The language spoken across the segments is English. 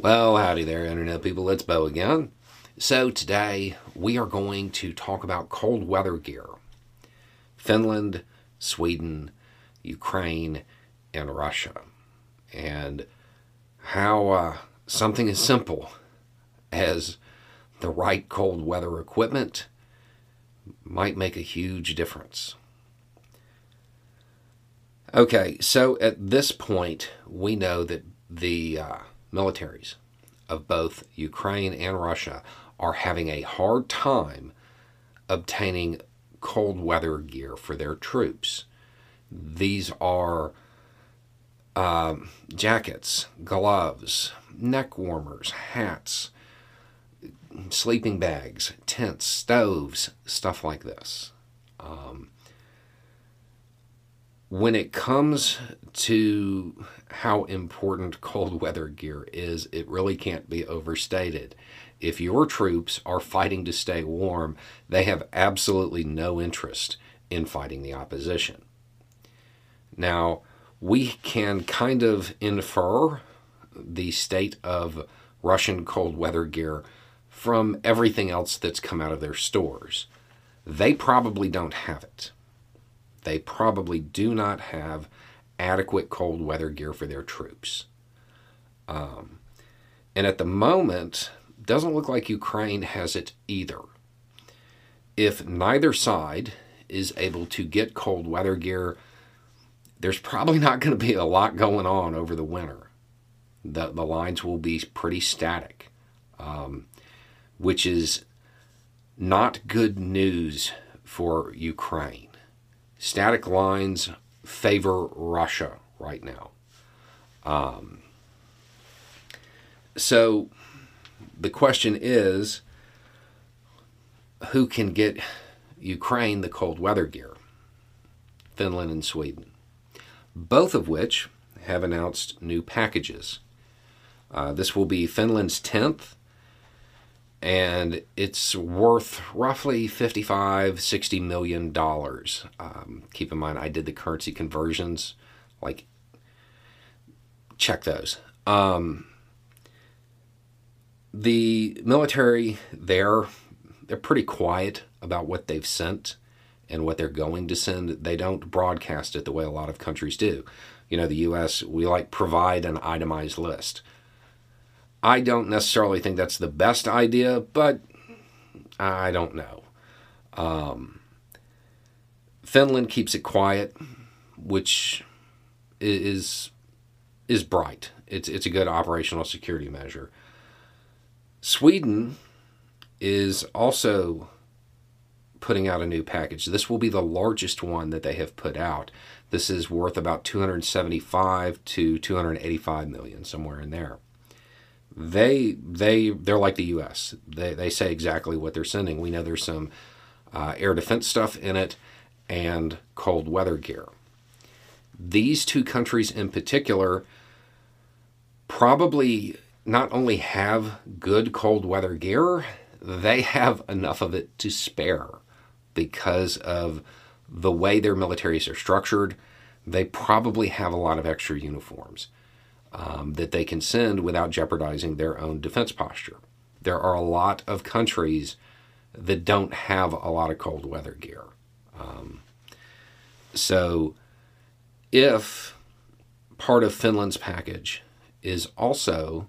Well, howdy there, Internet people. It's Bo again. So, today we are going to talk about cold weather gear Finland, Sweden, Ukraine, and Russia. And how uh, something as simple as the right cold weather equipment might make a huge difference. Okay, so at this point, we know that the uh, militaries of both Ukraine and Russia are having a hard time obtaining cold weather gear for their troops. These are um, jackets, gloves, neck warmers, hats, sleeping bags, tents, stoves, stuff like this. Um, when it comes to how important cold weather gear is, it really can't be overstated. If your troops are fighting to stay warm, they have absolutely no interest in fighting the opposition. Now, we can kind of infer the state of Russian cold weather gear from everything else that's come out of their stores. They probably don't have it they probably do not have adequate cold weather gear for their troops. Um, and at the moment, doesn't look like Ukraine has it either. If neither side is able to get cold weather gear, there's probably not going to be a lot going on over the winter. The, the lines will be pretty static, um, which is not good news for Ukraine static lines favor Russia right now. Um, so the question is who can get Ukraine the cold weather gear? Finland and Sweden. Both of which have announced new packages. Uh, this will be Finland's 10th and it's worth roughly 55 60 million dollars. Um, keep in mind i did the currency conversions. Like check those. Um, the military there they're pretty quiet about what they've sent and what they're going to send. They don't broadcast it the way a lot of countries do. You know the us we like provide an itemized list I don't necessarily think that's the best idea, but I don't know. Um, Finland keeps it quiet, which is is bright. It's it's a good operational security measure. Sweden is also putting out a new package. This will be the largest one that they have put out. This is worth about 275 to 285 million somewhere in there they they they're like the U.S. They they say exactly what they're sending. We know there's some uh, air defense stuff in it and cold weather gear. These two countries in particular probably not only have good cold weather gear, they have enough of it to spare because of the way their militaries are structured. They probably have a lot of extra uniforms um, that they can send without jeopardizing their own defense posture. There are a lot of countries that don't have a lot of cold weather gear. Um, so, if part of Finland's package is also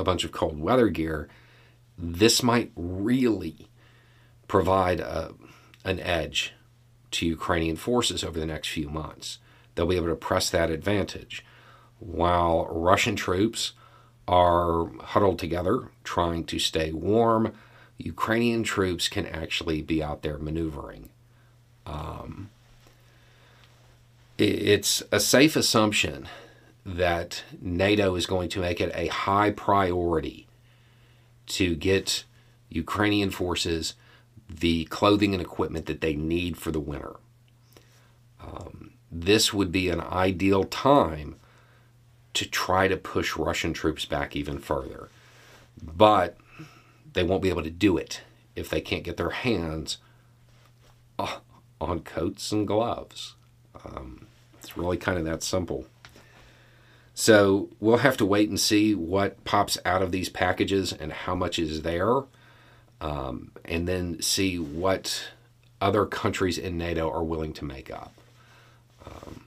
a bunch of cold weather gear, this might really provide a, an edge to Ukrainian forces over the next few months. They'll be able to press that advantage while Russian troops are huddled together trying to stay warm. Ukrainian troops can actually be out there maneuvering. Um, it's a safe assumption that NATO is going to make it a high priority to get Ukrainian forces the clothing and equipment that they need for the winter. Um, this would be an ideal time to try to push Russian troops back even further. But they won't be able to do it if they can't get their hands on coats and gloves. Um, it's really kind of that simple. So we'll have to wait and see what pops out of these packages and how much is there, um, and then see what other countries in NATO are willing to make up. Um,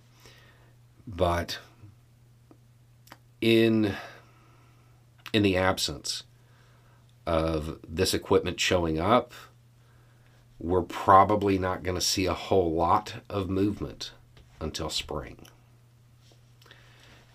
but in in the absence of this equipment showing up, we're probably not going to see a whole lot of movement until spring.